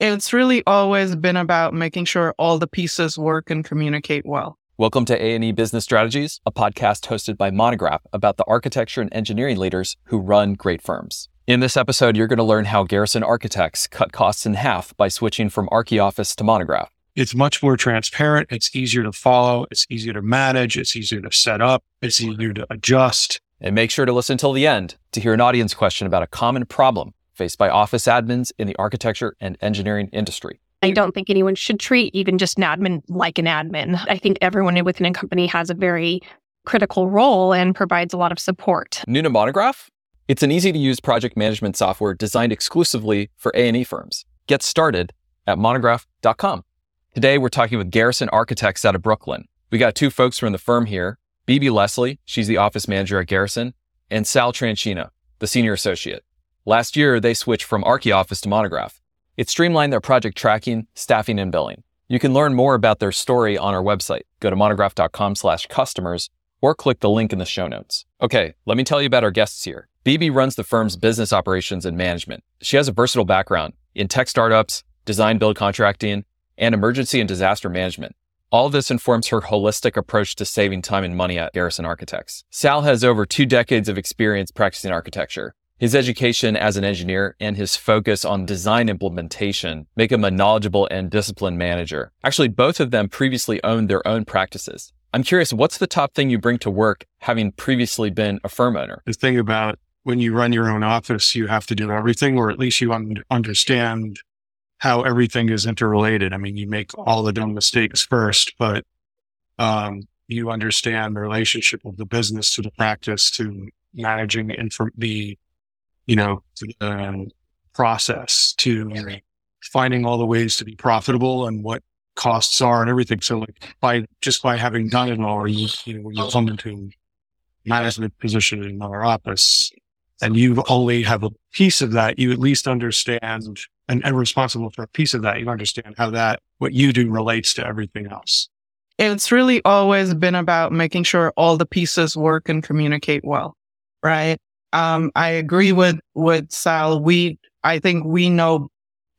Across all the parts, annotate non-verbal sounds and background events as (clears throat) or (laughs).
It's really always been about making sure all the pieces work and communicate well. Welcome to A&E Business Strategies, a podcast hosted by Monograph about the architecture and engineering leaders who run great firms. In this episode, you're going to learn how Garrison Architects cut costs in half by switching from ArchiOffice to Monograph. It's much more transparent. It's easier to follow. It's easier to manage. It's easier to set up. It's easier to adjust. And make sure to listen till the end to hear an audience question about a common problem faced by office admins in the architecture and engineering industry. I don't think anyone should treat even just an admin like an admin. I think everyone within a company has a very critical role and provides a lot of support. New Monograph? It's an easy to use project management software designed exclusively for A&E firms. Get started at monograph.com. Today we're talking with Garrison Architects out of Brooklyn. We got two folks from the firm here, BB Leslie, she's the office manager at Garrison, and Sal Tranchina, the senior associate. Last year, they switched from ArchiOffice to Monograph. It streamlined their project tracking, staffing, and billing. You can learn more about their story on our website. Go to monograph.com slash customers or click the link in the show notes. Okay, let me tell you about our guests here. BB runs the firm's business operations and management. She has a versatile background in tech startups, design build contracting, and emergency and disaster management. All this informs her holistic approach to saving time and money at Garrison Architects. Sal has over two decades of experience practicing architecture. His education as an engineer and his focus on design implementation make him a knowledgeable and disciplined manager. Actually, both of them previously owned their own practices. I'm curious, what's the top thing you bring to work having previously been a firm owner? The thing about when you run your own office, you have to do everything, or at least you un- understand how everything is interrelated. I mean, you make all the dumb mistakes first, but um, you understand the relationship of the business to the practice to managing inf- the you know, um, process to finding all the ways to be profitable and what costs are and everything. So like by just by having done it all, you, you know, you come into management position in our office and you only have a piece of that, you at least understand and, and responsible for a piece of that. You understand how that, what you do relates to everything else. It's really always been about making sure all the pieces work and communicate well, right? Um, I agree with, with Sal. We, I think we know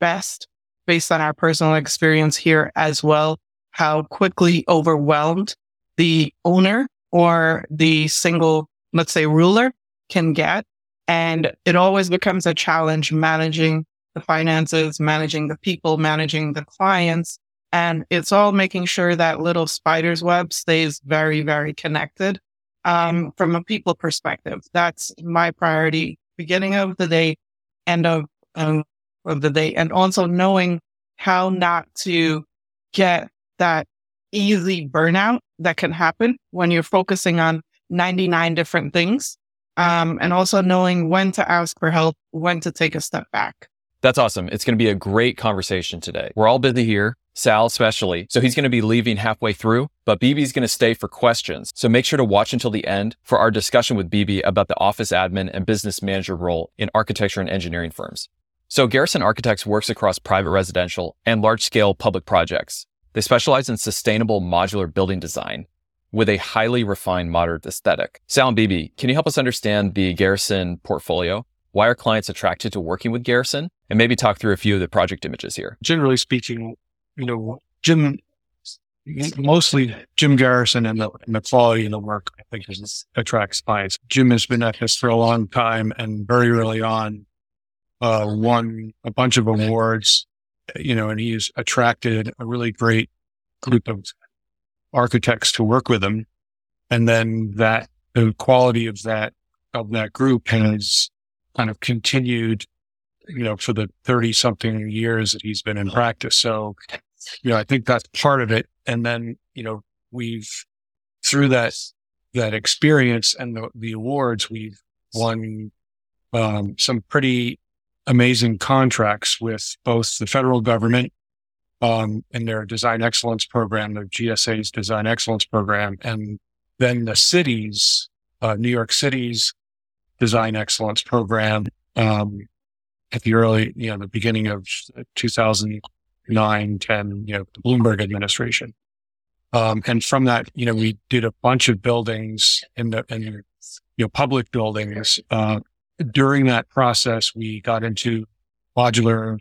best based on our personal experience here as well, how quickly overwhelmed the owner or the single, let's say ruler can get. And it always becomes a challenge managing the finances, managing the people, managing the clients. And it's all making sure that little spider's web stays very, very connected um, from a people perspective. That's my priority, beginning of the day, end of, um, of the day, and also knowing how not to get that easy burnout that can happen when you're focusing on 99 different things. Um, and also knowing when to ask for help, when to take a step back. That's awesome. It's going to be a great conversation today. We're all busy here. Sal especially. So he's going to be leaving halfway through, but BB's going to stay for questions. So make sure to watch until the end for our discussion with BB about the office admin and business manager role in architecture and engineering firms. So Garrison Architects works across private residential and large scale public projects. They specialize in sustainable modular building design with a highly refined modern aesthetic. Sal and BB, can you help us understand the Garrison portfolio? Why are clients attracted to working with Garrison? And maybe talk through a few of the project images here. Generally speaking, you know, Jim, mostly Jim Garrison and the, and the quality of the work, I think is, attracts clients. Jim has been at this for a long time and very early on, uh, won a bunch of awards, you know, and he's attracted a really great group of architects to work with him. And then that, the quality of that, of that group has kind of continued, you know, for the 30 something years that he's been in practice. So you know, I think that's part of it. And then, you know, we've through that, that experience and the, the awards, we've won, um, some pretty amazing contracts with both the federal government, um, in their design excellence program, the GSA's design excellence program, and then the cities, uh, New York City's design excellence program, um, at the early, you know, the beginning of 2000, nine, 10, you know, the Bloomberg administration. Um, and from that, you know, we did a bunch of buildings in the, in, you know, public buildings. Uh, during that process, we got into modular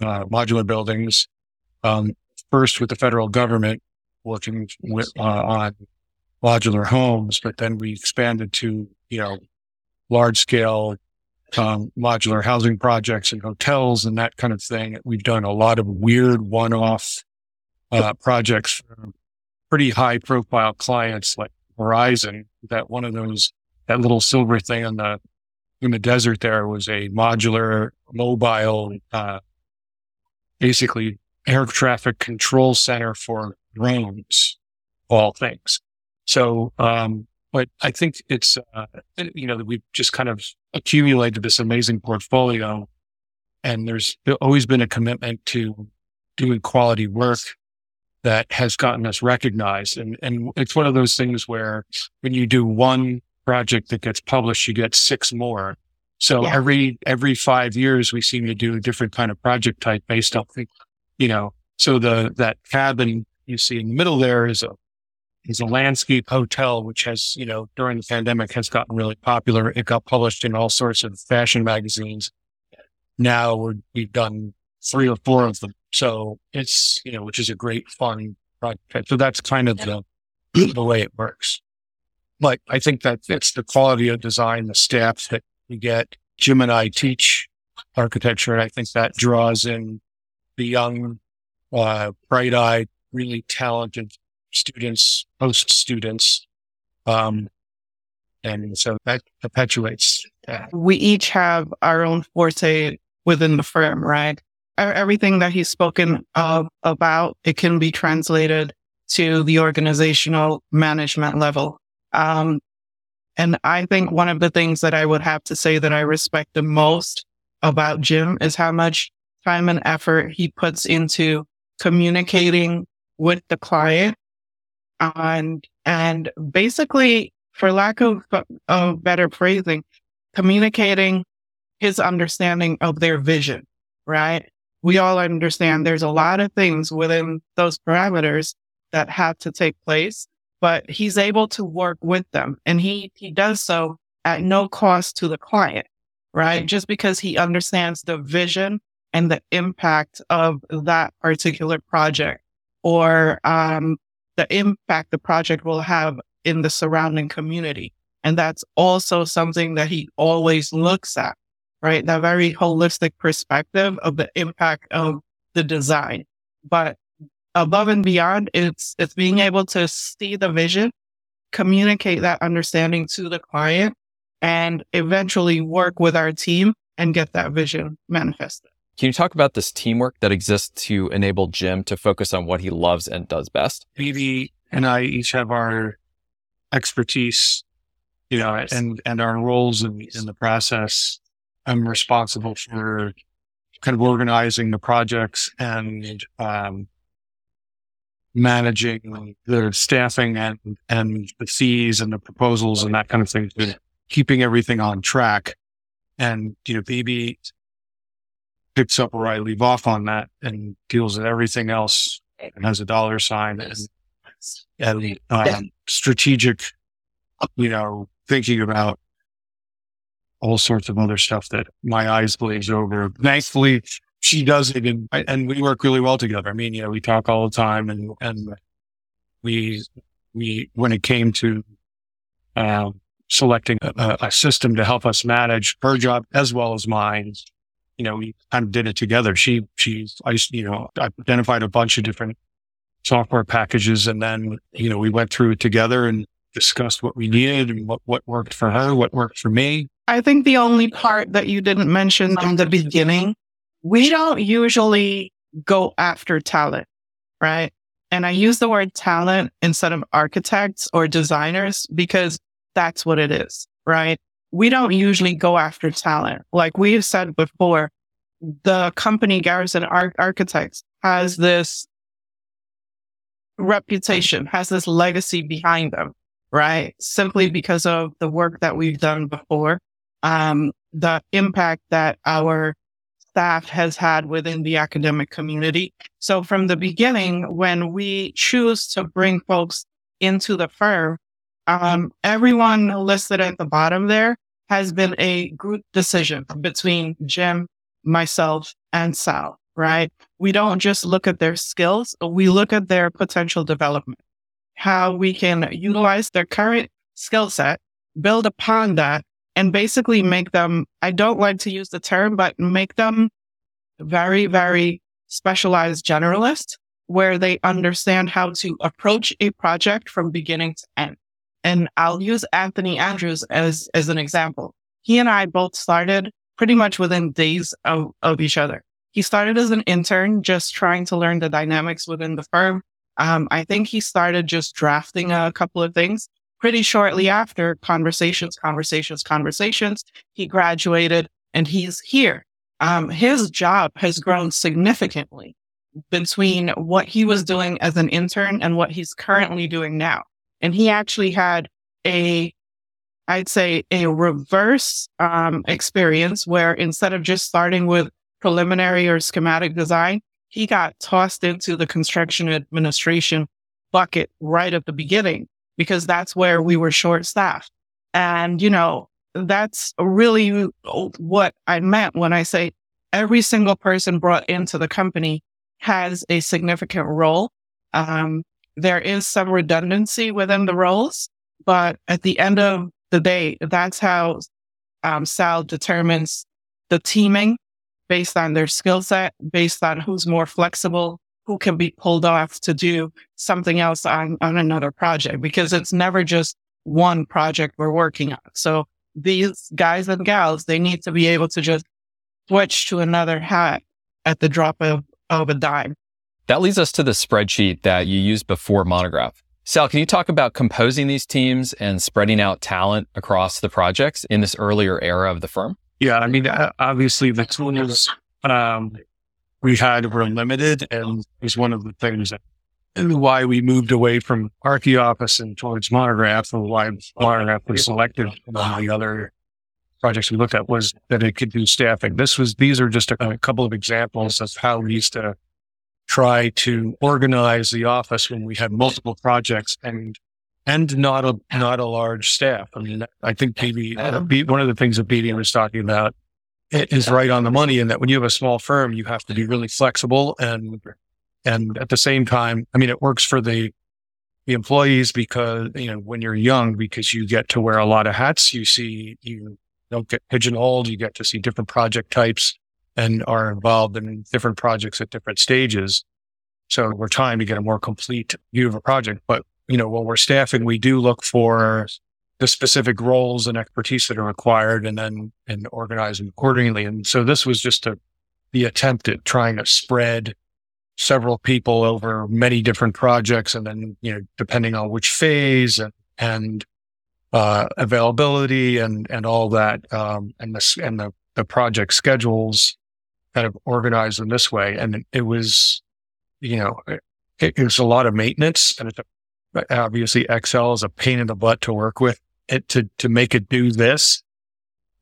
uh, modular buildings. Um, first with the federal government working with, uh, on modular homes, but then we expanded to, you know, large scale um, modular housing projects and hotels and that kind of thing. We've done a lot of weird one off uh, projects for pretty high profile clients like Verizon. That one of those, that little silver thing on the, in the desert there was a modular mobile, uh, basically air traffic control center for drones, all things. So, um, but I think it's, uh, you know, that we've just kind of accumulated this amazing portfolio and there's always been a commitment to doing quality work that has gotten us recognized. And, and it's one of those things where when you do one project that gets published, you get six more. So yeah. every, every five years, we seem to do a different kind of project type based on, you know, so the, that cabin you see in the middle there is a is a landscape hotel, which has, you know, during the pandemic has gotten really popular. It got published in all sorts of fashion magazines. Now we have done three or four of them. So it's, you know, which is a great fun project. So that's kind of the, the way it works. But I think that it's the quality of design, the staff that we get. Jim and I teach architecture. And I think that draws in the young, uh, bright eyed, really talented students, post students. Um, and so that perpetuates. That. We each have our own forte within the firm, right? Everything that he's spoken of, about, it can be translated to the organizational management level. Um, and I think one of the things that I would have to say that I respect the most about Jim is how much time and effort he puts into communicating with the client and and basically, for lack of, of better phrasing, communicating his understanding of their vision, right? We all understand there's a lot of things within those parameters that have to take place, but he's able to work with them and he, he does so at no cost to the client, right? Just because he understands the vision and the impact of that particular project or, um, the impact the project will have in the surrounding community. And that's also something that he always looks at, right? That very holistic perspective of the impact of the design. But above and beyond, it's, it's being able to see the vision, communicate that understanding to the client and eventually work with our team and get that vision manifested. Can you talk about this teamwork that exists to enable Jim to focus on what he loves and does best? BB and I each have our expertise, you know, and, and our roles in, in the process. I'm responsible for kind of organizing the projects and, um, managing the staffing and, and the fees and the proposals and that kind of thing, keeping everything on track. And, you know, Phoebe picks up where I leave off on that and deals with everything else and has a dollar sign and, and um, strategic, you know, thinking about all sorts of other stuff that my eyes glaze over. Thankfully, she does it and, and we work really well together. I mean, you know, we talk all the time and, and we, we, when it came to, um, selecting a, a system to help us manage her job as well as mine, you know, we kind of did it together. She, she, I, you know, I identified a bunch of different software packages and then, you know, we went through it together and discussed what we needed and what, what worked for her, what worked for me. I think the only part that you didn't mention in the beginning, we don't usually go after talent, right? And I use the word talent instead of architects or designers because that's what it is, right? We don't usually go after talent. Like we've said before, the company Garrison Ar- Architects has this reputation, has this legacy behind them, right? Simply because of the work that we've done before, um, the impact that our staff has had within the academic community. So from the beginning, when we choose to bring folks into the firm, um, everyone listed at the bottom there has been a group decision between Jim, myself, and Sal, right? We don't just look at their skills, we look at their potential development, how we can utilize their current skill set, build upon that, and basically make them, I don't like to use the term, but make them very, very specialized generalists where they understand how to approach a project from beginning to end. And I'll use Anthony Andrews as, as an example. He and I both started pretty much within days of, of each other. He started as an intern, just trying to learn the dynamics within the firm. Um, I think he started just drafting a couple of things. Pretty shortly after conversations, conversations, conversations, he graduated and he's here. Um, his job has grown significantly between what he was doing as an intern and what he's currently doing now. And he actually had a, I'd say a reverse, um, experience where instead of just starting with preliminary or schematic design, he got tossed into the construction administration bucket right at the beginning because that's where we were short staffed. And, you know, that's really what I meant when I say every single person brought into the company has a significant role. Um, there is some redundancy within the roles, but at the end of the day, that's how um, Sal determines the teaming based on their skill set, based on who's more flexible, who can be pulled off to do something else on, on another project, because it's never just one project we're working on. So these guys and gals, they need to be able to just switch to another hat at the drop of, of a dime. That leads us to the spreadsheet that you used before Monograph. Sal, can you talk about composing these teams and spreading out talent across the projects in this earlier era of the firm? Yeah, I mean, obviously the tools um, we had were limited, and was one of the things that why we moved away from ArchiOffice and towards Monograph, and why Monograph was selected among the other projects we looked at was that it could do staffing. This was these are just a, a couple of examples of how we used to try to organize the office when we had multiple projects and and not a not a large staff. I mean, I think maybe uh, one of the things that BB was talking about is right on the money in that when you have a small firm, you have to be really flexible and and at the same time, I mean, it works for the the employees because you know when you're young because you get to wear a lot of hats. You see, you don't get pigeonholed. You get to see different project types and are involved in different projects at different stages. So we're trying to get a more complete view of a project. But, you know, when we're staffing, we do look for the specific roles and expertise that are required and then and organize them accordingly. And so this was just a, the attempt at trying to spread several people over many different projects. And then, you know, depending on which phase and, and, uh, availability and, and all that, um, and the, and the, the project schedules kind of organized in this way. And it was, you know, it, it was a lot of maintenance and it, obviously Excel is a pain in the butt to work with it to, to make it do this.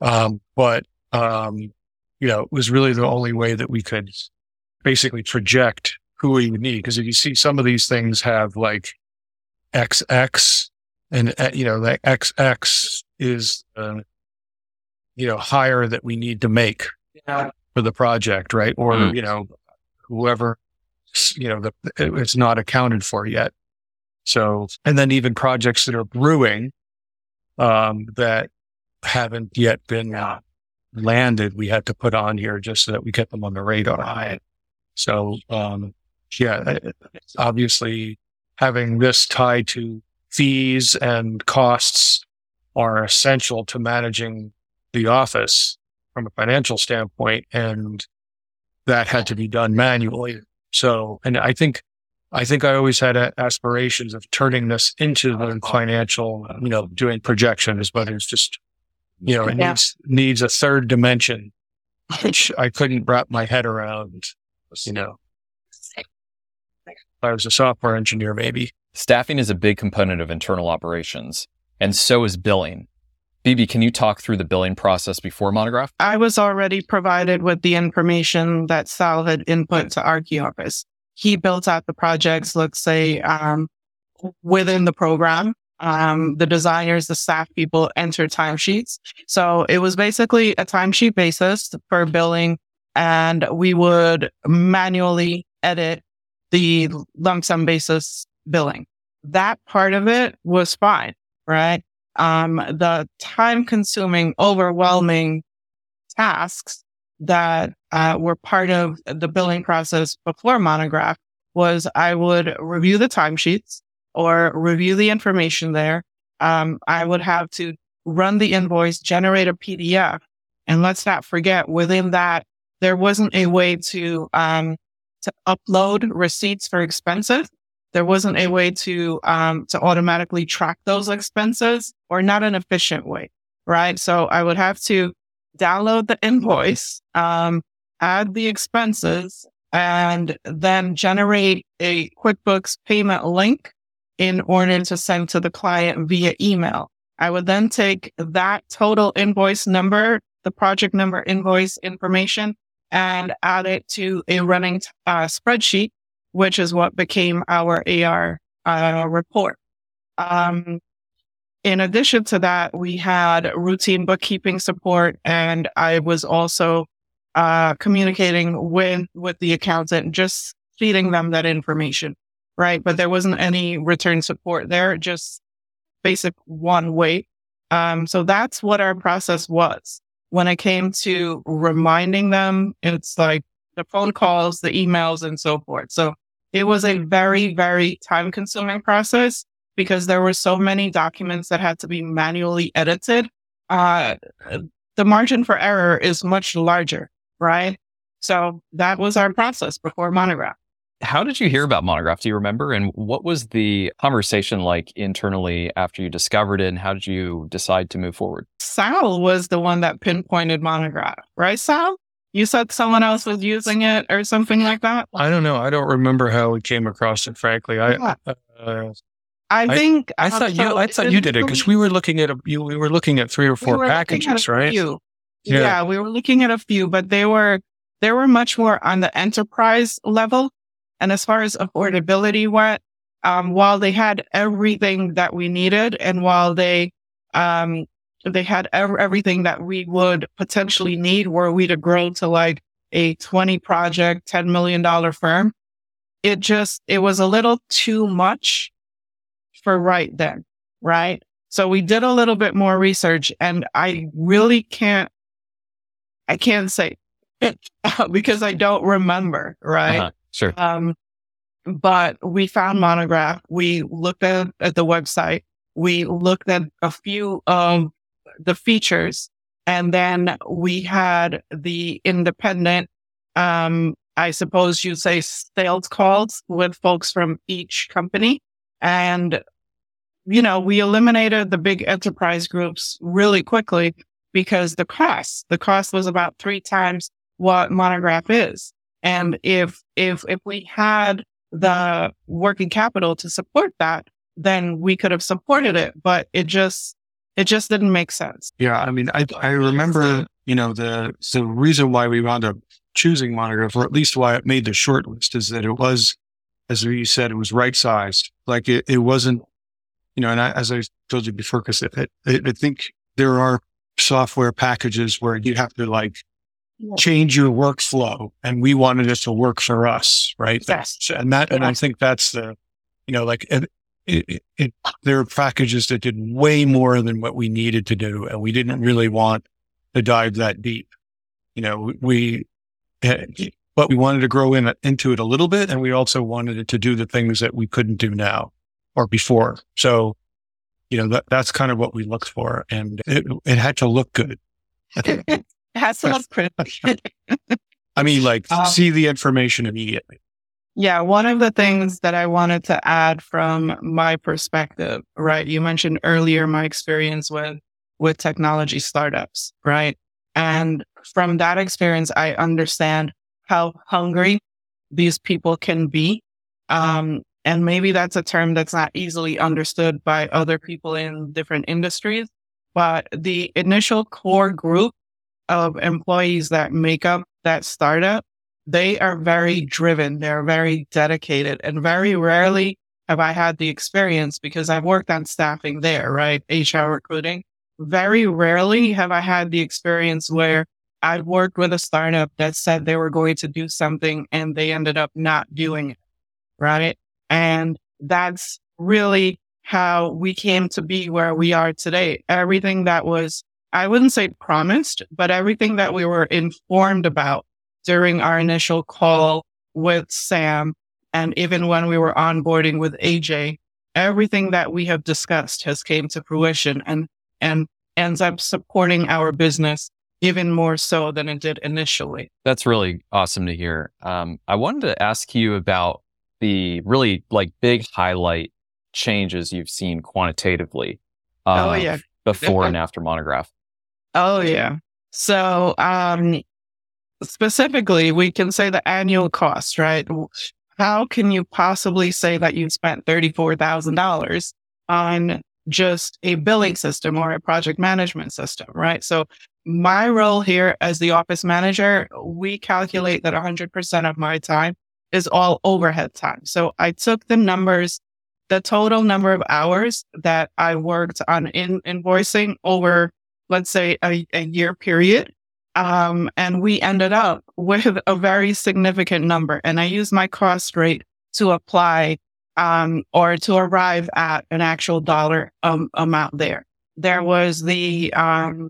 Um, but, um, you know, it was really the only way that we could basically project who we would need. Cause if you see some of these things have like XX and, uh, you know, that XX is, uh, you know, hire that we need to make. Yeah for the project, right? Or, mm. you know, whoever, you know, the, it's not accounted for yet. So, and then even projects that are brewing, um, that haven't yet been uh, landed, we had to put on here just so that we kept them on the radar. So, um, yeah, obviously having this tied to fees and costs are essential to managing the office from a financial standpoint. And that had to be done manually. So, and I think, I think I always had aspirations of turning this into the financial, you know, doing projections, but it's just, you know, it yeah. needs, needs a third dimension, which I couldn't wrap my head around, you know. I was a software engineer, maybe. Staffing is a big component of internal operations, and so is billing. Bibi, can you talk through the billing process before Monograph? I was already provided with the information that Sal had input to ArchiOffice. He built out the projects, let's say, um, within the program. Um, the designers, the staff people enter timesheets. So it was basically a timesheet basis for billing and we would manually edit the lump sum basis billing. That part of it was fine, right? Um, the time consuming, overwhelming tasks that uh, were part of the billing process before Monograph was I would review the timesheets or review the information there. Um, I would have to run the invoice, generate a PDF. And let's not forget within that, there wasn't a way to, um, to upload receipts for expenses. There wasn't a way to, um, to automatically track those expenses or not an efficient way. Right. So I would have to download the invoice, um, add the expenses and then generate a QuickBooks payment link in order to send to the client via email. I would then take that total invoice number, the project number invoice information and add it to a running uh, spreadsheet, which is what became our AR uh, report. Um, in addition to that, we had routine bookkeeping support and I was also uh, communicating with, with the accountant, just feeding them that information. Right. But there wasn't any return support there, just basic one way. Um, so that's what our process was. When it came to reminding them, it's like the phone calls, the emails and so forth. So it was a very, very time consuming process because there were so many documents that had to be manually edited. Uh, the margin for error is much larger right? So that was our process before Monograph. How did you hear about Monograph? Do you remember? And what was the conversation like internally after you discovered it? And how did you decide to move forward? Sal was the one that pinpointed Monograph, right, Sal? You said someone else was using it or something like that? I don't know. I don't remember how we came across it, frankly. I, yeah. uh, I think I, I thought you. I thought you did it because we were looking at a. You, we were looking at three or four we packages, right? Few. Yeah. yeah, we were looking at a few, but they were they were much more on the enterprise level. And as far as affordability went, um, while they had everything that we needed, and while they um, they had ev- everything that we would potentially need, were we to grow to like a twenty project, ten million dollar firm, it just it was a little too much for right then, right? So we did a little bit more research, and I really can't I can't say (laughs) because I don't remember, right? Uh-huh. Sure. Um, but we found Monograph. We looked at, at the website. We looked at a few of the features and then we had the independent, um, I suppose you say sales calls with folks from each company. And, you know, we eliminated the big enterprise groups really quickly because the cost, the cost was about three times what Monograph is. And if, if, if we had the working capital to support that, then we could have supported it, but it just, it just didn't make sense. Yeah. I mean, I, I remember, you know, the, the reason why we wound up choosing Monograph, or at least why it made the short list is that it was, as you said, it was right sized. Like it, it wasn't, you know, and I, as I told you before, because I, I think there are software packages where you have to like change your workflow and we wanted it to work for us. Right. Yes. And that, and I think that's the, you know, like it, it, it, there are packages that did way more than what we needed to do. And we didn't really want to dive that deep. You know, we, eh, but we wanted to grow in into it a little bit. And we also wanted it to do the things that we couldn't do now or before. So you know, that, that's kind of what we looked for. And it, it had to look good. (laughs) it has to look good. I mean, like (laughs) um, see the information immediately. Yeah. One of the things that I wanted to add from my perspective, right? You mentioned earlier my experience with, with technology startups, right? And from that experience, I understand how hungry these people can be. Um, and maybe that's a term that's not easily understood by other people in different industries. But the initial core group of employees that make up that startup, they are very mm-hmm. driven. They're very dedicated and very rarely have I had the experience because I've worked on staffing there, right? HR recruiting. Very rarely have I had the experience where I worked with a startup that said they were going to do something and they ended up not doing it. Right. And that's really how we came to be where we are today. Everything that was, I wouldn't say promised, but everything that we were informed about during our initial call with Sam and even when we were onboarding with AJ, everything that we have discussed has came to fruition and, and ends up supporting our business even more so than it did initially. That's really awesome to hear. Um, I wanted to ask you about the really like big highlight changes you've seen quantitatively. Uh, oh yeah, before and after Monograph. Oh yeah. So um, specifically, we can say the annual cost, right? How can you possibly say that you spent thirty four thousand dollars on just a billing system or a project management system, right? So my role here as the office manager, we calculate that 100% of my time is all overhead time. So I took the numbers, the total number of hours that I worked on in invoicing over, let's say a, a year period. Um, and we ended up with a very significant number. And I used my cost rate to apply, um, or to arrive at an actual dollar um, amount there. There was the, um,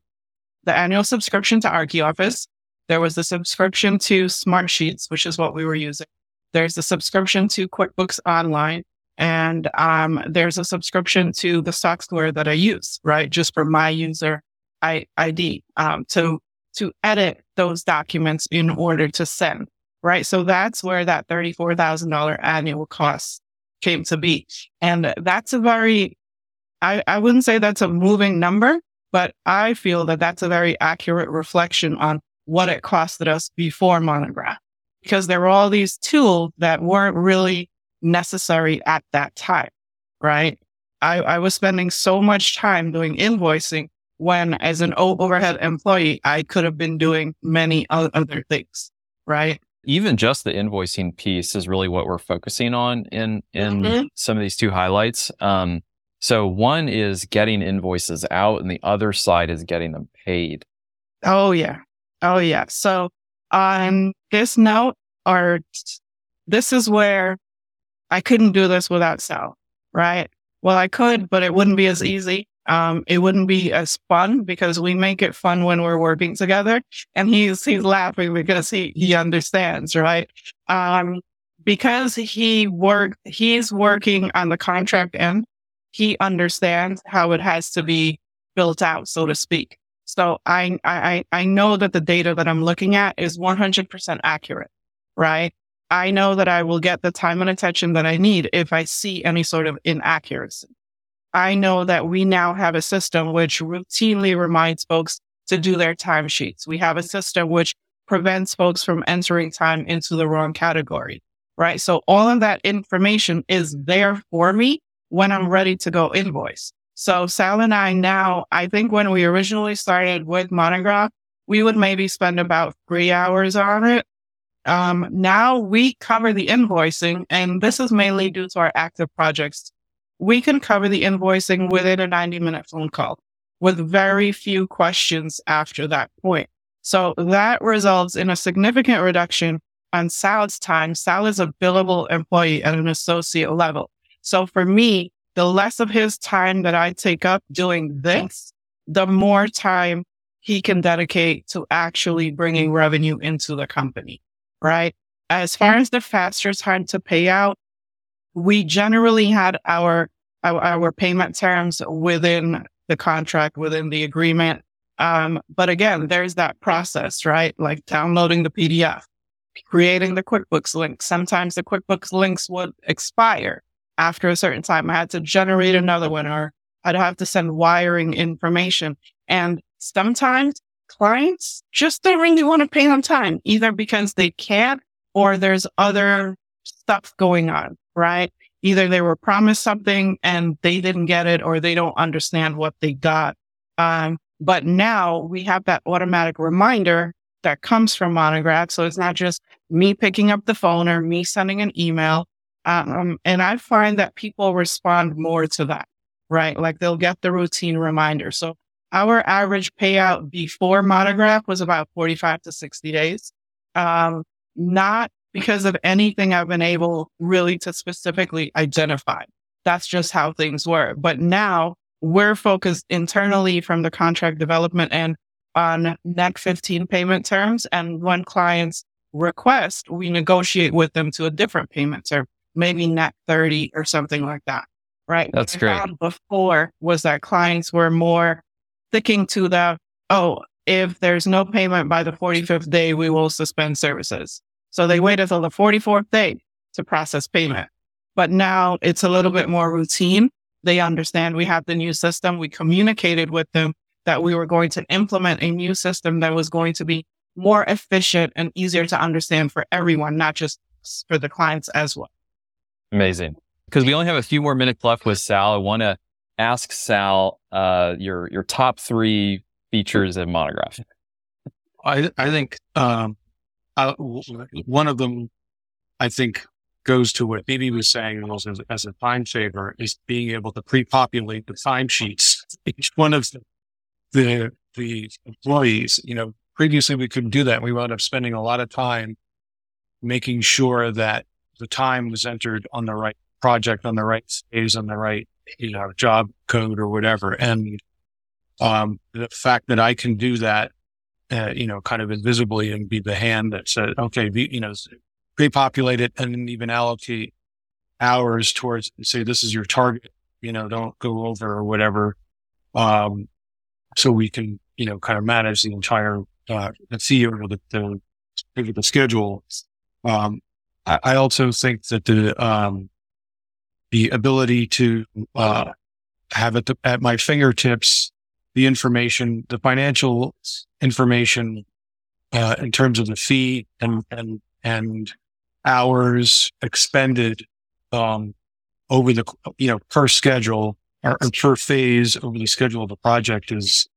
the annual subscription to ArchiOffice. There was the subscription to Smartsheets, which is what we were using. There's the subscription to QuickBooks Online. And um, there's a subscription to the software that I use, right? Just for my user ID um, to, to edit those documents in order to send, right? So that's where that $34,000 annual cost came to be. And that's a very, I, I wouldn't say that's a moving number, but I feel that that's a very accurate reflection on what it costed us before Monograph because there were all these tools that weren't really necessary at that time, right? I, I was spending so much time doing invoicing when as an overhead employee, I could have been doing many other things, right? Even just the invoicing piece is really what we're focusing on in, in mm-hmm. some of these two highlights. Um, so one is getting invoices out and the other side is getting them paid. Oh yeah. Oh yeah. So on this note, or this is where I couldn't do this without Sal, right? Well, I could, but it wouldn't be as easy. Um, it wouldn't be as fun because we make it fun when we're working together. And he's, he's laughing because he, he understands, right? Um, because he work, he's working on the contract end he understands how it has to be built out, so to speak. So I, I, I know that the data that I'm looking at is 100% accurate, right? I know that I will get the time and attention that I need if I see any sort of inaccuracy. I know that we now have a system which routinely reminds folks to do their timesheets. We have a system which prevents folks from entering time into the wrong category, right? So all of that information is there for me when I'm ready to go invoice. So Sal and I now, I think when we originally started with Monograph, we would maybe spend about three hours on it. Um, now we cover the invoicing and this is mainly due to our active projects. We can cover the invoicing within a 90 minute phone call with very few questions after that point. So that results in a significant reduction on Sal's time. Sal is a billable employee at an associate level. So for me, the less of his time that I take up doing this, the more time he can dedicate to actually bringing revenue into the company, right? As far as the faster time to pay out, we generally had our, our, our payment terms within the contract, within the agreement. Um, but again, there's that process, right? Like downloading the PDF, creating the QuickBooks link. Sometimes the QuickBooks links would expire after a certain time. I had to generate another one or I'd have to send wiring information. And sometimes clients just don't really want to pay on time, either because they can't or there's other stuff going on, right? Either they were promised something and they didn't get it or they don't understand what they got. Um, but now we have that automatic reminder that comes from Monograph. So it's not just me picking up the phone or me sending an email. Um, and I find that people respond more to that, right? Like they'll get the routine reminder. So our average payout before Monograph was about 45 to 60 days. Um, not because of anything I've been able really to specifically identify. That's just how things were. But now we're focused internally from the contract development and on net 15 payment terms. And when clients request, we negotiate with them to a different payment term, maybe net 30 or something like that. Right. That's great. Before was that clients were more sticking to the, oh, if there's no payment by the 45th day, we will suspend services. So they waited until the 44th day to process payment. But now it's a little bit more routine. They understand we have the new system. We communicated with them that we were going to implement a new system that was going to be more efficient and easier to understand for everyone, not just for the clients as well. Amazing. Because we only have a few more minutes left with Sal. I want to ask Sal uh, your your top three features of Monograph. I I think um, I, one of them I think goes to what Bibi was saying as, as a time saver is being able to pre-populate the timesheets. Each one of the, the the employees, you know, previously we couldn't do that. We wound up spending a lot of time making sure that the time was entered on the right project, on the right phase, on the right you know, job code or whatever. And, um, the fact that I can do that, uh, you know, kind of invisibly and be the hand that said, okay, you know, pre-populate it and even allocate hours towards say, this is your target, you know, don't go over or whatever. Um, so we can, you know, kind of manage the entire, uh, over the, the, the schedule. Um, I, I also think that the, um, the ability to uh, have the, at my fingertips the information, the financial information uh, in terms of the fee and and and hours expended um, over the you know per schedule or, or per phase over the schedule of the project is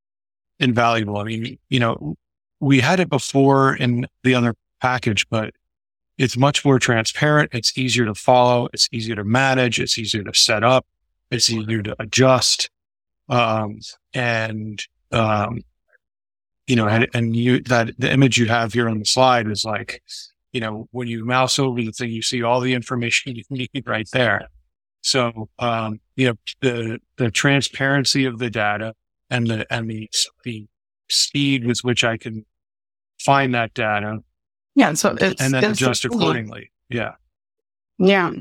invaluable. I mean, you know, we had it before in the other package, but it's much more transparent. It's easier to follow. It's easier to manage. It's easier to set up. It's easier to adjust. Um, and, um, you know, and, and you, that the image you have here on the slide is like, you know, when you mouse over the thing, you see all the information (laughs) you need right there. So, um, you know, the, the transparency of the data and the, and the, the speed with which I can find that data yeah. So it's, and then it's adjust accordingly. Yeah. Yeah.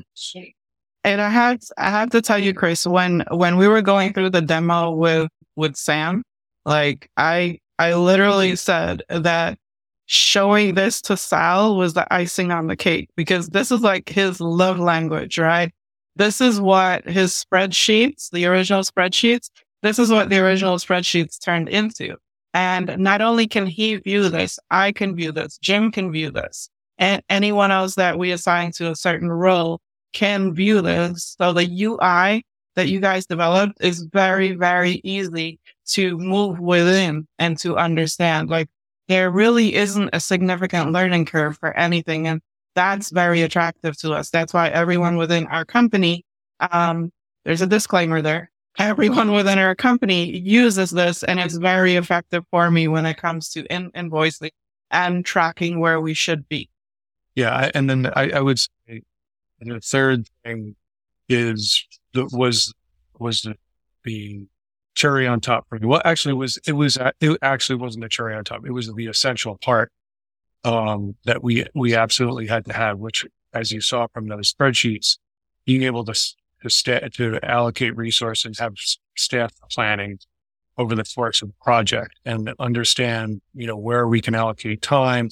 And I had, I have to tell you, mm. Chris, when, when we were going through the demo with, with Sam, like I, I literally mm-hmm. said that showing this to Sal was the icing on the cake because this is like his love language, right? This is what his spreadsheets, the original spreadsheets, this is what the mm-hmm. original spreadsheets turned into. And not only can he view this, I can view this, Jim can view this, and anyone else that we assign to a certain role can view this. So the UI that you guys developed is very, very easy to move within and to understand. Like there really isn't a significant learning curve for anything. And that's very attractive to us. That's why everyone within our company, um, there's a disclaimer there everyone within our company uses this and it's very effective for me when it comes to in- invoicing and tracking where we should be. Yeah. And then I, I would say the third thing is the, was, was the, the cherry on top for me. Well, actually it was, it was, it actually wasn't the cherry on top. It was the essential part, um, that we, we absolutely had to have, which as you saw from those spreadsheets, being able to to, sta- to allocate resources, have staff planning over the course of the project and understand, you know, where we can allocate time,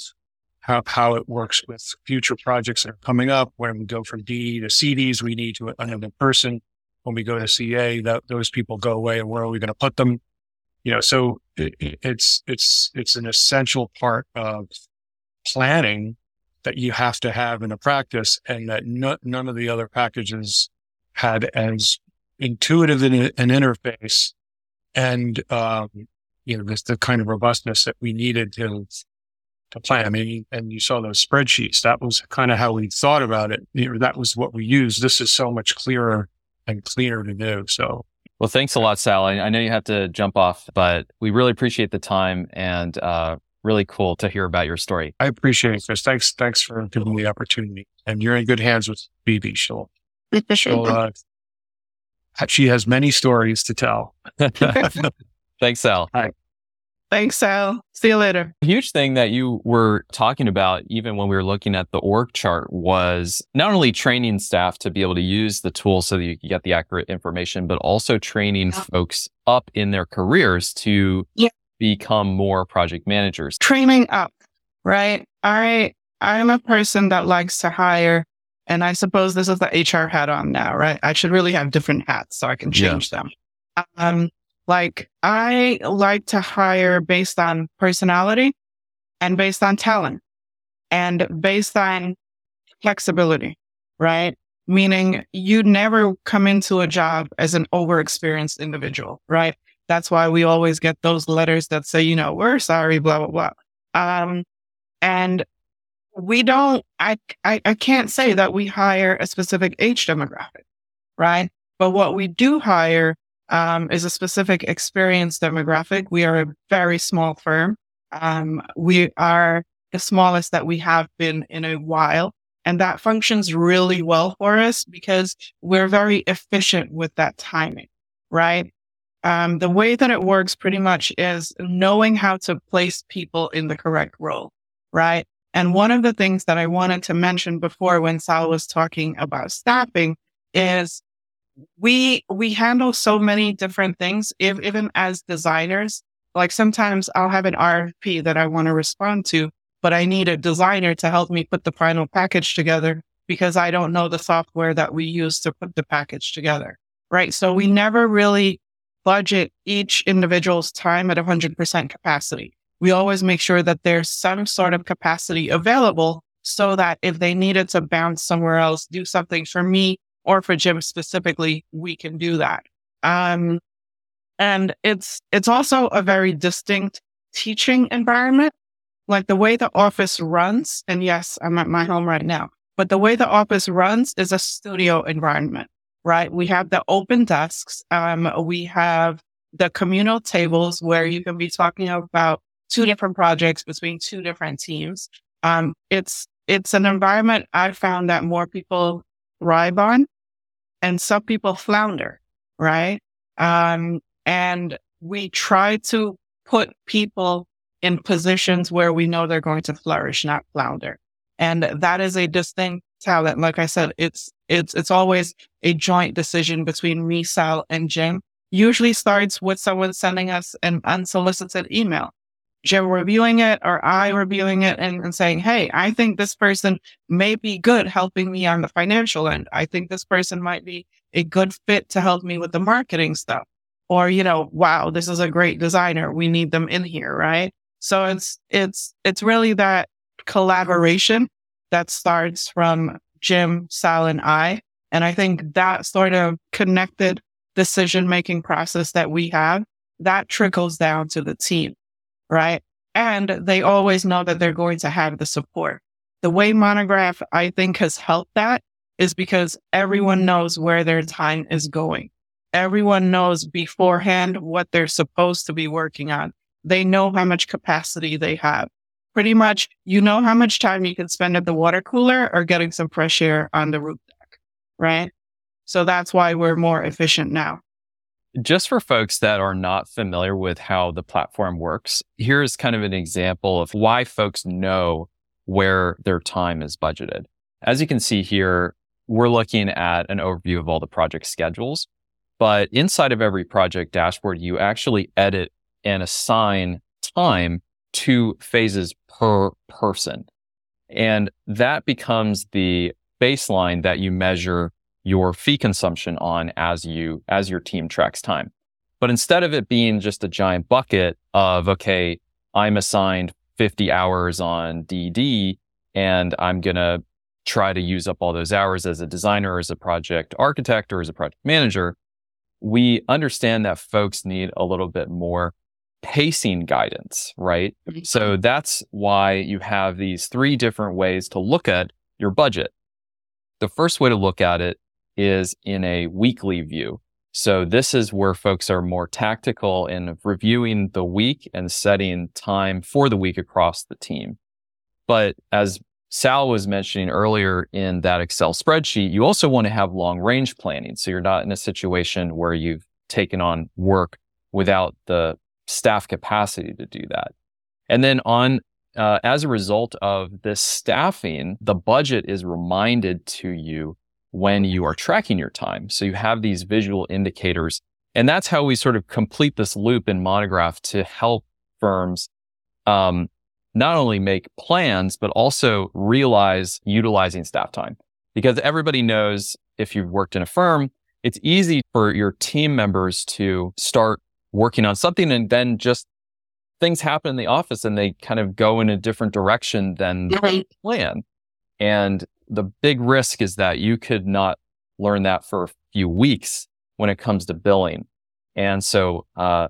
how, how it works with future projects that are coming up. When we go from D to CDs, we need to another person. When we go to CA, that those people go away and where are we going to put them? You know, so it, it's, it's, it's an essential part of planning that you have to have in a practice and that no, none of the other packages had as intuitive an, an interface and, um, you know, this, the kind of robustness that we needed to, to plan. I mean, and you saw those spreadsheets. That was kind of how we thought about it. You know, that was what we used. This is so much clearer and cleaner to do. So Well, thanks a lot, Sal. I, I know you have to jump off, but we really appreciate the time and uh, really cool to hear about your story. I appreciate it, Chris. Thanks, thanks for giving me the opportunity. And you're in good hands with Phoebe. She'll, she'll uh, she has many stories to tell. (laughs) (laughs) thanks, Sal. Hi. Thanks, Sal. See you later. A huge thing that you were talking about, even when we were looking at the org chart, was not only training staff to be able to use the tool so that you can get the accurate information, but also training yeah. folks up in their careers to yeah. become more project managers. Training up, right? I I'm a person that likes to hire, and I suppose this is the HR hat on now, right? I should really have different hats so I can change yeah. them. Um, like I like to hire based on personality and based on talent and based on flexibility, right? Meaning you never come into a job as an overexperienced individual, right? That's why we always get those letters that say, you know, we're sorry, blah, blah, blah. Um, and we don't, I, I, I can't say that we hire a specific age demographic, right? But what we do hire um, is a specific experience demographic. We are a very small firm. Um, we are the smallest that we have been in a while. And that functions really well for us because we're very efficient with that timing, right? Um, the way that it works pretty much is knowing how to place people in the correct role, right? And one of the things that I wanted to mention before when Sal was talking about staffing is we we handle so many different things if, even as designers. Like sometimes i'll have an rfp that i want to respond to but i need a designer to help me put the final package together because i don't know the software that we use to put the package together right? So we never really budget each individual's time at 100% capacity. We always make sure that there's some sort of capacity available so that if they needed to bounce somewhere else do something for me or for Jim specifically, we can do that. Um, and it's, it's also a very distinct teaching environment. Like the way the office runs, and yes, I'm at my home right now, but the way the office runs is a studio environment, right? We have the open desks. Um, we have the communal tables where you can be talking about two different projects between two different teams. Um, it's, it's an environment I found that more people thrive on and some people flounder, right? Um, and we try to put people in positions where we know they're going to flourish, not flounder. And that is a distinct talent. Like I said, it's, it's, it's always a joint decision between me, Sal, and Jim. Usually starts with someone sending us an unsolicited email. Jim reviewing it or I reviewing it and, and, saying, Hey, I think this person may be good helping me on the financial end. I think this person might be a good fit to help me with the marketing stuff. Or, you know, wow, this is a great designer. We need them in here. Right. So it's, it's, it's really that collaboration that starts from Jim, Sal and I. And I think that sort of connected decision making process that we have that trickles down to the team right? And they always know that they're going to have the support. The way Monograph, I think, has helped that is because everyone knows where their time is going. Everyone knows beforehand what they're supposed to be working on. They know how much capacity they have. Pretty much, you know how much time you can spend at the water cooler or getting some fresh air on the roof deck, right? So that's why we're more efficient now. Just for folks that are not familiar with how the platform works, here's kind of an example of why folks know where their time is budgeted. As you can see here, we're looking at an overview of all the project schedules, but inside of every project dashboard, you actually edit and assign time to phases per person. And that becomes the baseline that you measure your fee consumption on as you, as your team tracks time. But instead of it being just a giant bucket of, okay, I'm assigned 50 hours on DD and I'm going to try to use up all those hours as a designer, as a project architect, or as a project manager, we understand that folks need a little bit more pacing guidance, right? Mm-hmm. So that's why you have these three different ways to look at your budget. The first way to look at it is in a weekly view. So this is where folks are more tactical in reviewing the week and setting time for the week across the team. But as Sal was mentioning earlier in that Excel spreadsheet, you also want to have long range planning. So you're not in a situation where you've taken on work without the staff capacity to do that. And then on, uh, as a result of this staffing, the budget is reminded to you when you are tracking your time. So you have these visual indicators. And that's how we sort of complete this loop in Monograph to help firms um, not only make plans, but also realize utilizing staff time. Because everybody knows if you've worked in a firm, it's easy for your team members to start working on something and then just things happen in the office and they kind of go in a different direction than the plan. And the big risk is that you could not learn that for a few weeks when it comes to billing. And so, uh,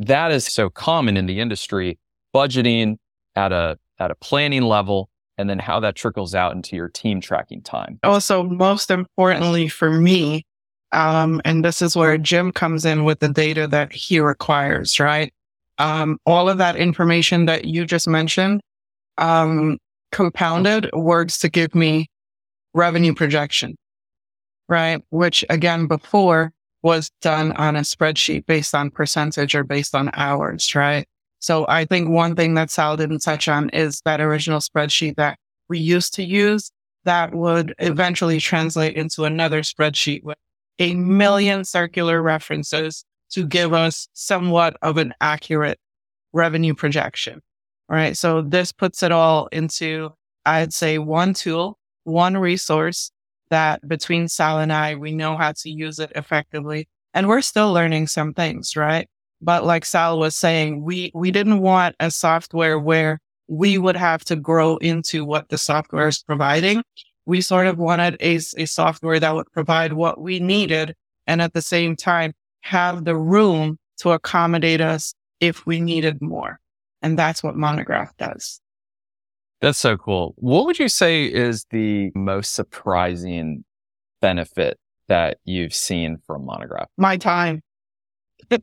that is so common in the industry, budgeting at a, at a planning level and then how that trickles out into your team tracking time. Also, most importantly for me, um, and this is where Jim comes in with the data that he requires, right? Um, all of that information that you just mentioned, um, compounded works to give me revenue projection, right? Which again, before was done on a spreadsheet based on percentage or based on hours, right? So I think one thing that Sal didn't touch on is that original spreadsheet that we used to use that would eventually translate into another spreadsheet with a million circular references to give us somewhat of an accurate revenue projection. Right. So this puts it all into, I'd say one tool one resource that between Sal and I, we know how to use it effectively. And we're still learning some things, right? But like Sal was saying, we, we didn't want a software where we would have to grow into what the software is providing. We sort of wanted a, a software that would provide what we needed and at the same time have the room to accommodate us if we needed more. And that's what Monograph does. That's so cool. What would you say is the most surprising benefit that you've seen from Monograph? My time. (laughs)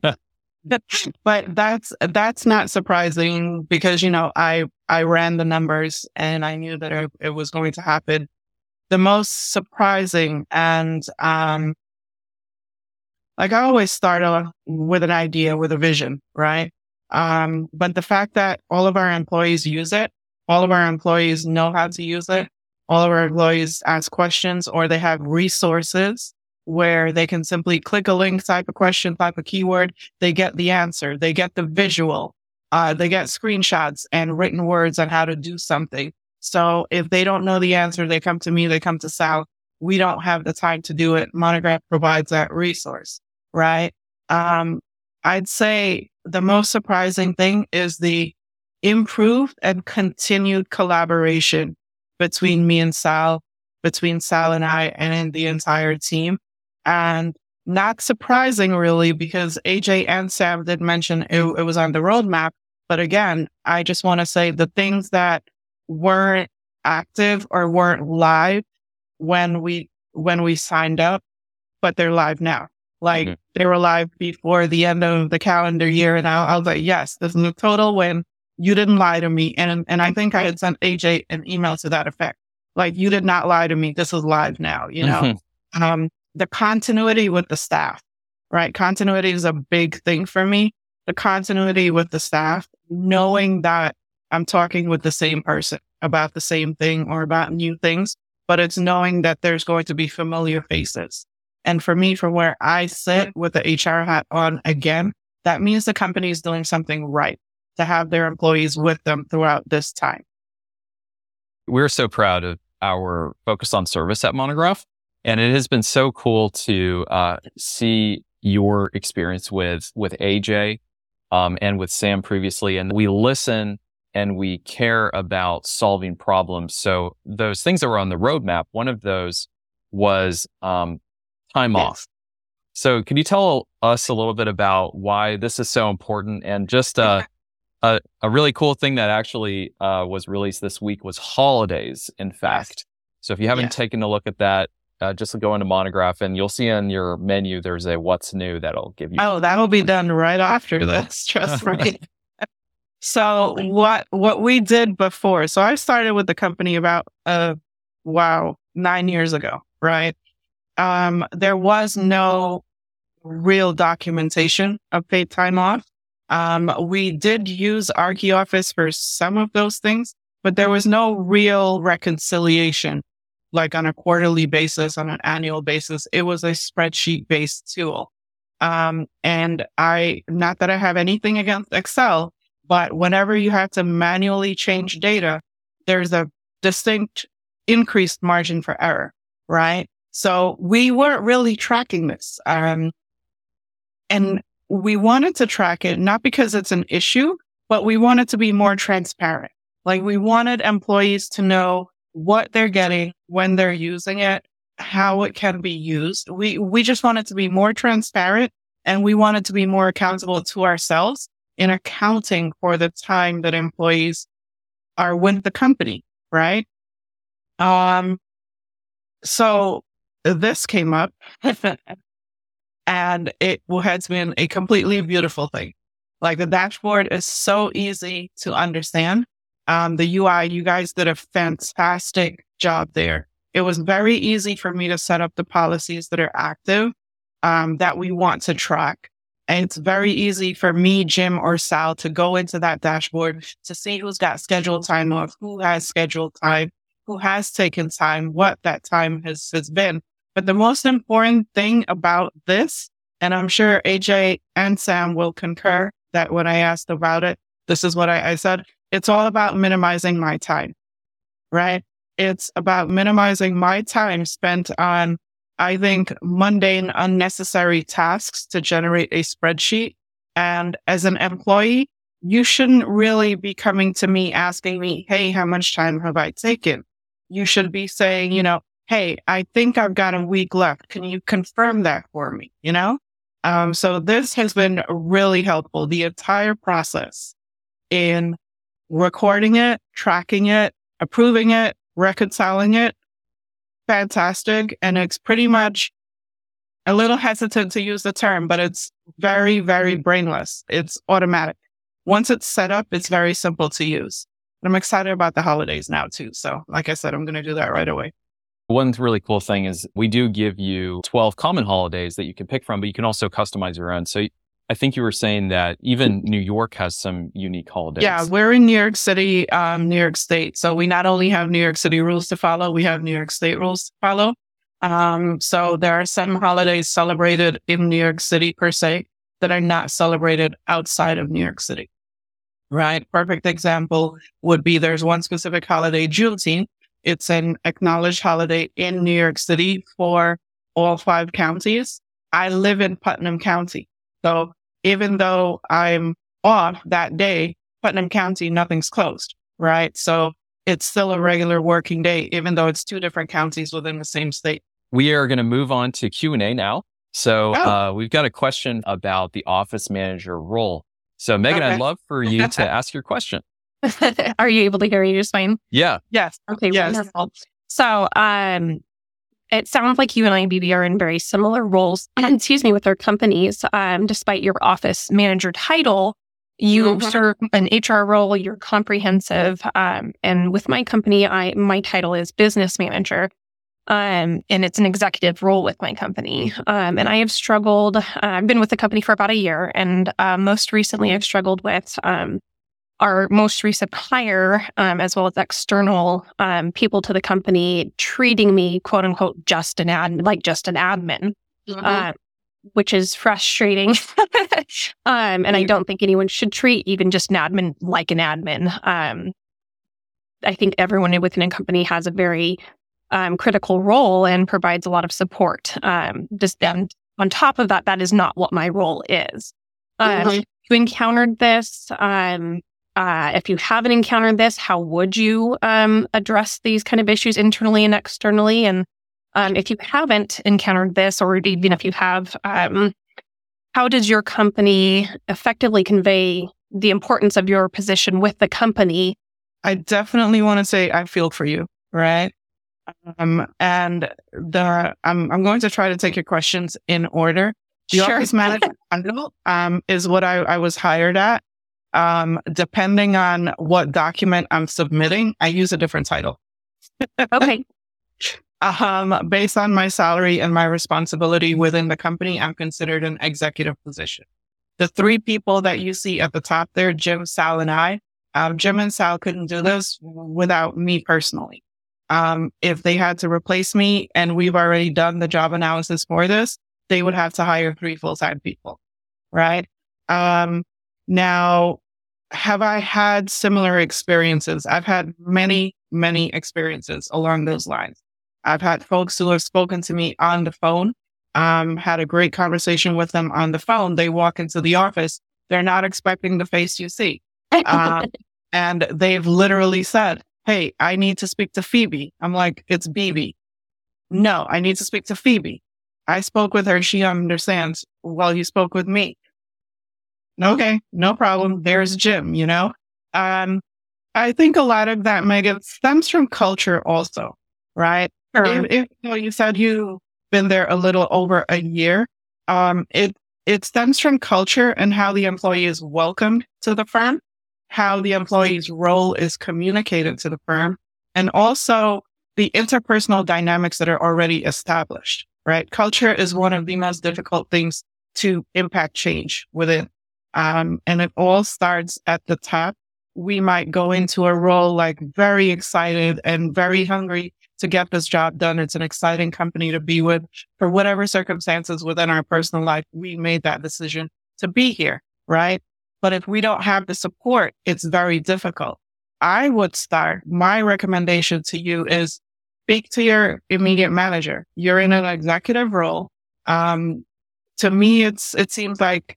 (laughs) but that's that's not surprising because you know I I ran the numbers and I knew that it, it was going to happen. The most surprising and um like I always start a, with an idea with a vision, right? Um but the fact that all of our employees use it all of our employees know how to use it. All of our employees ask questions or they have resources where they can simply click a link, type a question, type a keyword. They get the answer. They get the visual. Uh, they get screenshots and written words on how to do something. So if they don't know the answer, they come to me, they come to Sal. We don't have the time to do it. Monograph provides that resource, right? Um, I'd say the most surprising thing is the improved and continued collaboration between me and Sal, between Sal and I, and the entire team. And not surprising really because AJ and Sam did mention it, it was on the roadmap. But again, I just want to say the things that weren't active or weren't live when we, when we signed up, but they're live now. Like mm-hmm. they were live before the end of the calendar year. And I, I was like, yes, this is a total win you didn't lie to me. And, and I think I had sent AJ an email to that effect. Like, you did not lie to me. This is live now, you know? Mm-hmm. Um, the continuity with the staff, right? Continuity is a big thing for me. The continuity with the staff, knowing that I'm talking with the same person about the same thing or about new things, but it's knowing that there's going to be familiar faces. And for me, from where I sit with the HR hat on again, that means the company is doing something right to have their employees with them throughout this time. We're so proud of our focus on service at Monograph. And it has been so cool to uh, see your experience with with AJ um, and with Sam previously. And we listen and we care about solving problems. So those things that were on the roadmap, one of those was um, time yes. off. So can you tell us a little bit about why this is so important and just uh, (laughs) a, a really cool thing that actually uh, was released this week was holidays, in fact. So if you haven't taken a look at that, Uh, just go into Monograph and you'll see on your menu there's a what's new that'll give you. Oh, that'll be done right after this. Trust (laughs) me. so what what we did before? So I started with the company about uh wow nine years ago, right? Um, there was no real documentation of paid time off. Um, we did use ArchiOffice for some of those things, but there was no real reconciliation like on a quarterly basis, on an annual basis. It was a spreadsheet based tool. Um, and I, not that I have anything against Excel, but whenever you have to manually change data, there's a distinct increased margin for error, right? So we weren't really tracking this. Um, and we wanted to track it not because it's an issue, but we wanted to be more transparent. Like we wanted employees to know what they're getting when they're using it, how it can be used. We, we just wanted to be more transparent and we wanted to be more accountable to ourselves in accounting for the time that employees are with the company, right? Um, so this came up (laughs) and it has been a completely beautiful thing. Like the dashboard is so easy to understand. Um, the UI, you guys did a fantastic job there. It was very easy for me to set up the policies that are active, um, that we want to track. And it's very easy for me, Jim or Sal to go into that dashboard to see who's got scheduled time off, who has scheduled time, who has taken time, what that time has, has been. But the most important thing about this, and I'm sure AJ and Sam will concur that when I asked about it, this is what I, I said. It's all about minimizing my time, right? It's about minimizing my time spent on, I think, mundane, unnecessary tasks to generate a spreadsheet. And as an employee, you shouldn't really be coming to me asking me, Hey, how much time have I taken? You should be saying, you know, Hey, I think I've got a week left. Can you confirm that for me? You know? Um, so this has been really helpful. The entire process in recording it, tracking it, approving it, reconciling it. Fantastic. And it's pretty much a little hesitant to use the term, but it's very, very brainless. It's automatic. Once it's set up, it's very simple to use. And I'm excited about the holidays now too. So like I said, I'm going to do that right away. One really cool thing is we do give you 12 common holidays that you can pick from, but you can also customize your own. So I think you were saying that even New York has some unique holidays. Yeah, we're in New York City, um, New York State. So we not only have New York City rules to follow, we have New York State rules to follow. Um, so there are some holidays celebrated in New York City per se that are not celebrated outside of New York City. Right. Perfect example would be there's one specific holiday, Juneteenth. It's an acknowledged holiday in New York City for all five counties. I live in Putnam County. So even though I'm off that day, Putnam County, nothing's closed, right? So it's still a regular working day, even though it's two different counties within the same state. We are going to move on to Q&A now. So oh. uh, we've got a question about the office manager role. So Megan, okay. I'd love for you to (laughs) ask your question. (laughs) are you able to hear me just fine? Yeah. Yes. Okay. Yes. Wonderful. So, um, it sounds like you and IBB are in very similar roles, (clears throat) excuse me, with our companies. Um, despite your office manager title, you mm-hmm. serve an HR role, you're comprehensive. Um, and with my company, I, my title is business manager. Um, and it's an executive role with my company. Um, and I have struggled, uh, I've been with the company for about a year. And, uh, most recently I've struggled with, um, our most recent hire, um, as well as external um, people to the company, treating me quote unquote just an ad, like just an admin, mm-hmm. uh, which is frustrating. (laughs) um, and I don't think anyone should treat even just an admin like an admin. Um, I think everyone within a company has a very um, critical role and provides a lot of support. Um, just and on top of that, that is not what my role is. Mm-hmm. You encountered this. Uh, if you haven't encountered this, how would you um, address these kind of issues internally and externally? And um, if you haven't encountered this, or even if you have, um, how does your company effectively convey the importance of your position with the company? I definitely want to say I feel for you, right? Um, and the I'm I'm going to try to take your questions in order. The Sure. office manager title, um, is what I, I was hired at. Um, depending on what document I'm submitting, I use a different title. Okay. (laughs) Um, based on my salary and my responsibility within the company, I'm considered an executive position. The three people that you see at the top there, Jim, Sal, and I, um, Jim and Sal couldn't do this without me personally. Um, if they had to replace me and we've already done the job analysis for this, they would have to hire three full-time people. Right. Um, now, have I had similar experiences? I've had many, many experiences along those lines. I've had folks who have spoken to me on the phone, um, had a great conversation with them on the phone. They walk into the office. They're not expecting the face you see. Um, (laughs) and they've literally said, Hey, I need to speak to Phoebe. I'm like, it's BB. No, I need to speak to Phoebe. I spoke with her. She understands. Well, you spoke with me. Okay, no problem. There's Jim, you know? Um, I think a lot of that, Megan, stems from culture also, right? Sure. If, if you, know, you said you've been there a little over a year, um, it, it stems from culture and how the employee is welcomed to the firm, how the employee's role is communicated to the firm, and also the interpersonal dynamics that are already established, right? Culture is one of the most difficult things to impact change within. Um, and it all starts at the top. We might go into a role like very excited and very hungry to get this job done. It's an exciting company to be with for whatever circumstances within our personal life. We made that decision to be here, right? But if we don't have the support, it's very difficult. I would start. My recommendation to you is speak to your immediate manager. You're in an executive role. Um, to me, it's, it seems like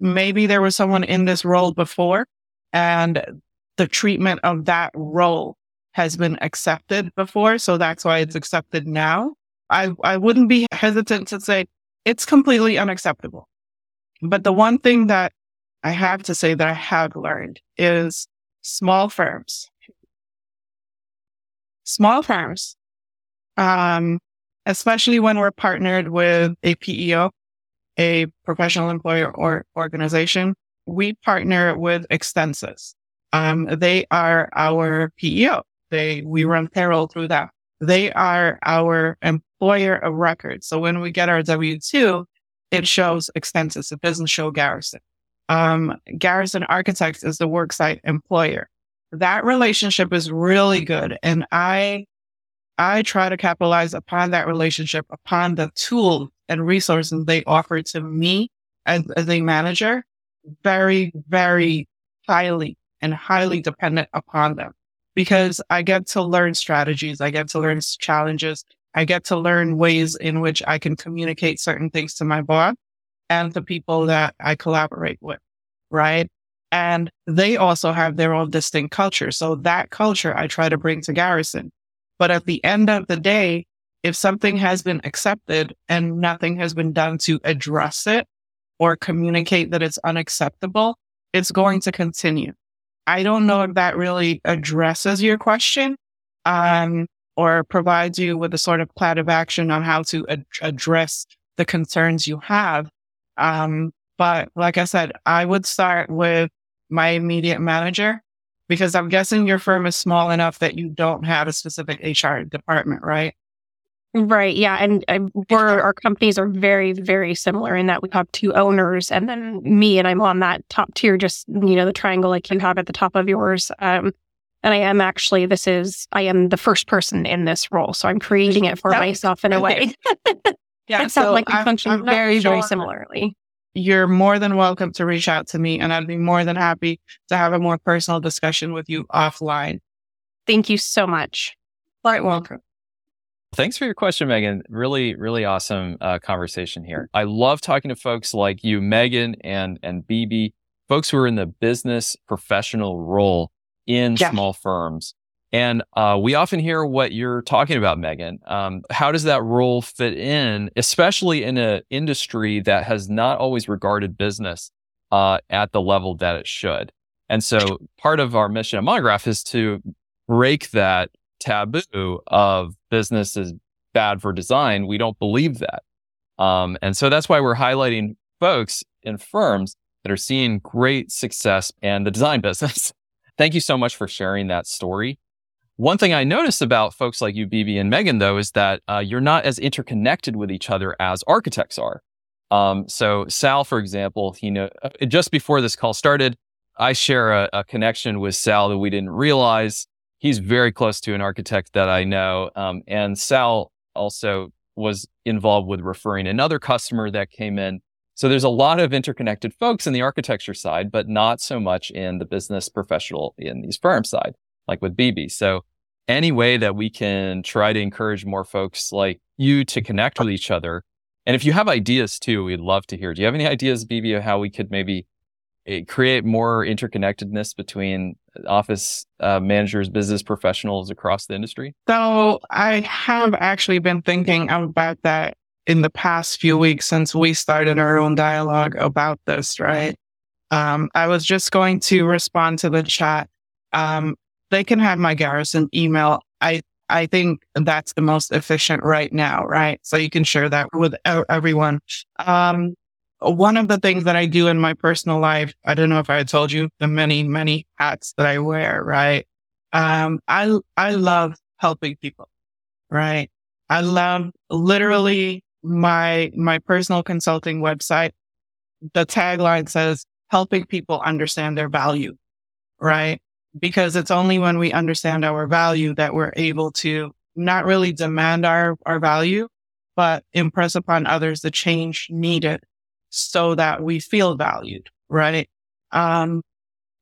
maybe there was someone in this role before and the treatment of that role has been accepted before. So that's why it's accepted now. I, I wouldn't be hesitant to say it's completely unacceptable. But the one thing that I have to say that I have learned is small firms, small firms, um, especially when we're partnered with a PEO, a professional employer or organization, we partner with Extensis. Um, they are our PEO. They, we run payroll through that. They are our employer of record. So when we get our W-2, it shows Extensis. It doesn't show Garrison. Um, Garrison Architects is the worksite employer. That relationship is really good. And I, I try to capitalize upon that relationship, upon the tool and resources they offer to me as, as a manager, very, very highly and highly dependent upon them because I get to learn strategies. I get to learn challenges. I get to learn ways in which I can communicate certain things to my boss and the people that I collaborate with. Right. And they also have their own distinct culture. So that culture I try to bring to Garrison. But at the end of the day, if something has been accepted and nothing has been done to address it or communicate that it's unacceptable, it's going to continue. I don't know if that really addresses your question, um, or provides you with a sort of plan of action on how to ad- address the concerns you have. Um, but like I said, I would start with my immediate manager because I'm guessing your firm is small enough that you don't have a specific HR department, right? Right. Yeah. And uh, we're, our companies are very, very similar in that we have two owners and then me and I'm on that top tier, just, you know, the triangle like you have at the top of yours. Um, and I am actually, this is, I am the first person in this role. So I'm creating it for Yep. myself in a (laughs) way. Yeah. (laughs) it sounds like we I'm- function I'm not very, very similarly. You're more than welcome to reach out to me and I'd be more than happy to have a more personal discussion with you offline. Thank you so much. Quite welcome. Thanks for your question, Megan. Really, really awesome uh, conversation here. I love talking to folks like you, Megan and and BB, folks who are in the business professional role in Yeah. small firms. And uh, we often hear what you're talking about, Megan. Um, how does that role fit in, especially in an industry that has not always regarded business uh, at the level that it should? And so, part of our mission at Monograph is to break that taboo of business is bad for design. We don't believe that. Um, and so that's why we're highlighting folks in firms that are seeing great success in the design business. (laughs) Thank you so much for sharing that story. One thing I noticed about folks like you, BB and Megan, though, is that uh, you're not as interconnected with each other as architects are. Um, so Sal, for example, he know uh, just before this call started, I share a, a, connection with Sal that we didn't realize. He's very close to an architect that I know, um, and Sal also was involved with referring another customer that came in. So there's a lot of interconnected folks in the architecture side, but not so much in the business professional in these firms side, like with BB. So any way that we can try to encourage more folks like you to connect with each other. And if you have ideas too, we'd love to hear. Do you have any ideas, BB, of how we could maybe eh, create more interconnectedness between office uh, managers, business professionals across the industry? So I have actually been thinking about that in the past few weeks since we started our own dialogue about this, right? Um, I was just going to respond to the chat. Um, they can have my Garrison email. I I think that's the most efficient right now, right? So you can share that with everyone. Um, one of the things that I do in my personal life, I don't know if I told you the many, many hats that I wear, right? Um, I, I love helping people, right? I love literally my, my personal consulting website. The tagline says helping people understand their value, right? Because it's only when we understand our value that we're able to not really demand our, our value, but impress upon others the change needed so that we feel valued, right? Um,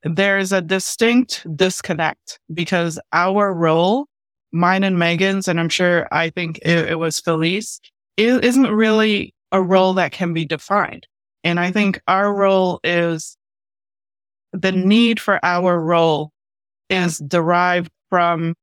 there's a distinct disconnect because our role, mine and Megan's, and I'm sure I think it, it was Felice, it isn't really a role that can be defined. And I think our role is the need for our role is derived from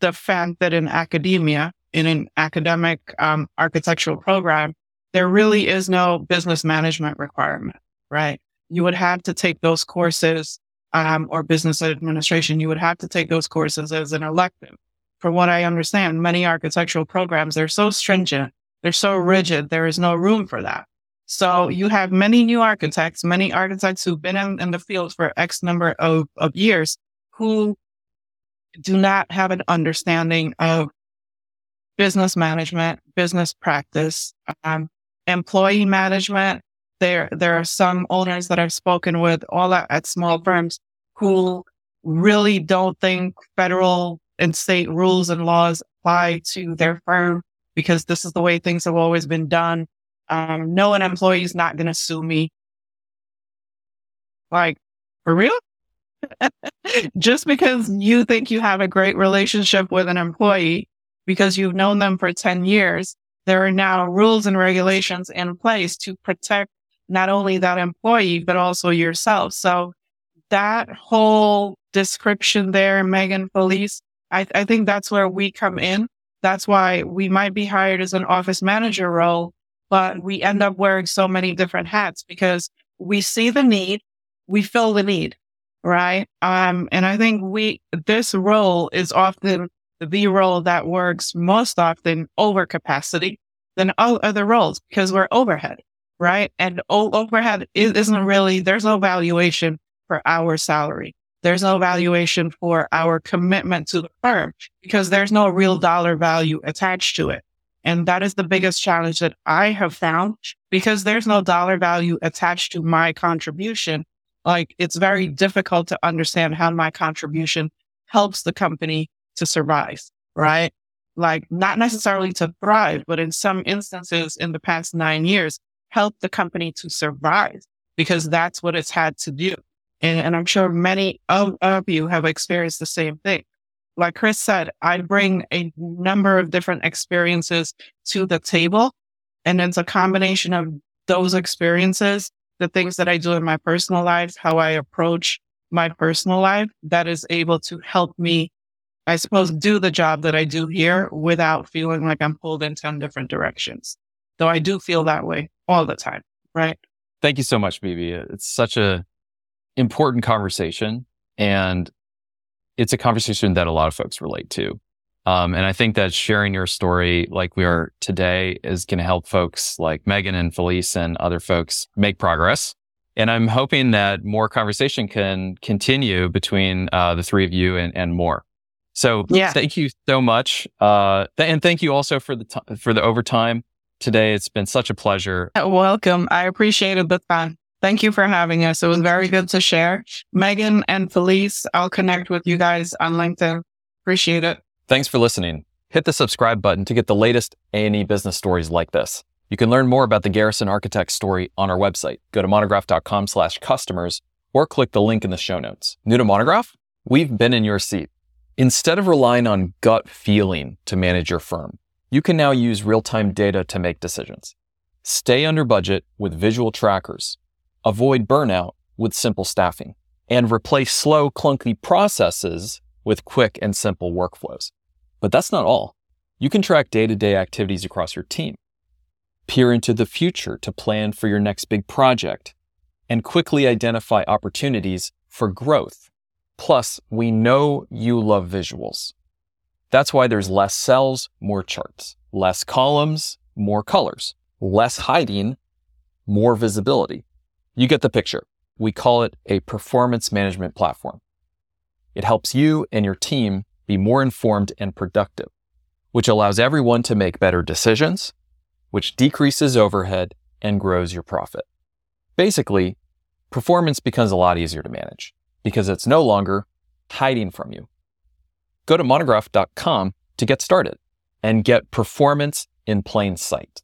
the fact that in academia, in an academic um, architectural program, there really is no business management requirement, right? You would have to take those courses um, or business administration. You would have to take those courses as an elective. From what I understand, many architectural programs, they're so stringent. They're so rigid. There is no room for that. So you have many new architects, many architects who've been in, in the field for X number of, of years who do not have an understanding of business management, business practice, um, employee management. There, there are some owners that I've spoken with all at, at small firms who really don't think federal and state rules and laws apply to their firm because this is the way things have always been done. Um, no, an employee is not going to sue me. Like, for real? (laughs) Just because you think you have a great relationship with an employee because you've known them for 10 years, there are now rules and regulations in place to protect not only that employee, but also yourself. So that whole description there, Megan Felice, I, I think that's where we come in. That's why we might be hired as an office manager role, but we end up wearing so many different hats because we see the need, we fill the need right? Um, and I think we, this role is often the role that works most often over capacity than all other roles because we're overhead, right? And overhead isn't really, there's no valuation for our salary. There's no valuation for our commitment to the firm because there's no real dollar value attached to it. And that is the biggest challenge that I have found because there's no dollar value attached to my contribution like it's very difficult to understand how my contribution helps the company to survive, right? Like not necessarily to thrive, but in some instances in the past nine years, help the company to survive because that's what it's had to do. And, and I'm sure many of, of you have experienced the same thing. Like Chris said, I bring a number of different experiences to the table. And it's a combination of those experiences the things that I do in my personal life, how I approach my personal life that is able to help me, I suppose, do the job that I do here without feeling like I'm pulled in 10 different directions. Though I do feel that way all the time. Right. Thank you so much, BB. It's such a important conversation and it's a conversation that a lot of folks relate to. Um, and I think that sharing your story like we are today is going to help folks like Megan and Felice and other folks make progress. And I'm hoping that more conversation can continue between uh, the three of you and, and more. So Yeah. thank you so much. Uh, th- and thank you also for the, t- for the overtime today. It's been such a pleasure. Welcome. I appreciated the time. Thank you for having us. It was very good to share. Megan and Felice, I'll connect with you guys on LinkedIn. Appreciate it. Thanks for listening. Hit the subscribe button to get the latest A&E business stories like this. You can learn more about the Garrison Architect story on our website. Go to monograph.com slash customers or click the link in the show notes. New to Monograph? We've been in your seat. Instead of relying on gut feeling to manage your firm, you can now use real-time data to make decisions. Stay under budget with visual trackers. Avoid burnout with simple staffing and replace slow, clunky processes with quick and simple workflows. But that's not all. You can track day to day activities across your team, peer into the future to plan for your next big project, and quickly identify opportunities for growth. Plus, we know you love visuals. That's why there's less cells, more charts, less columns, more colors, less hiding, more visibility. You get the picture. We call it a performance management platform. It helps you and your team be more informed and productive, which allows everyone to make better decisions, which decreases overhead and grows your profit. Basically, performance becomes a lot easier to manage because it's no longer hiding from you. Go to monograph.com to get started and get performance in plain sight.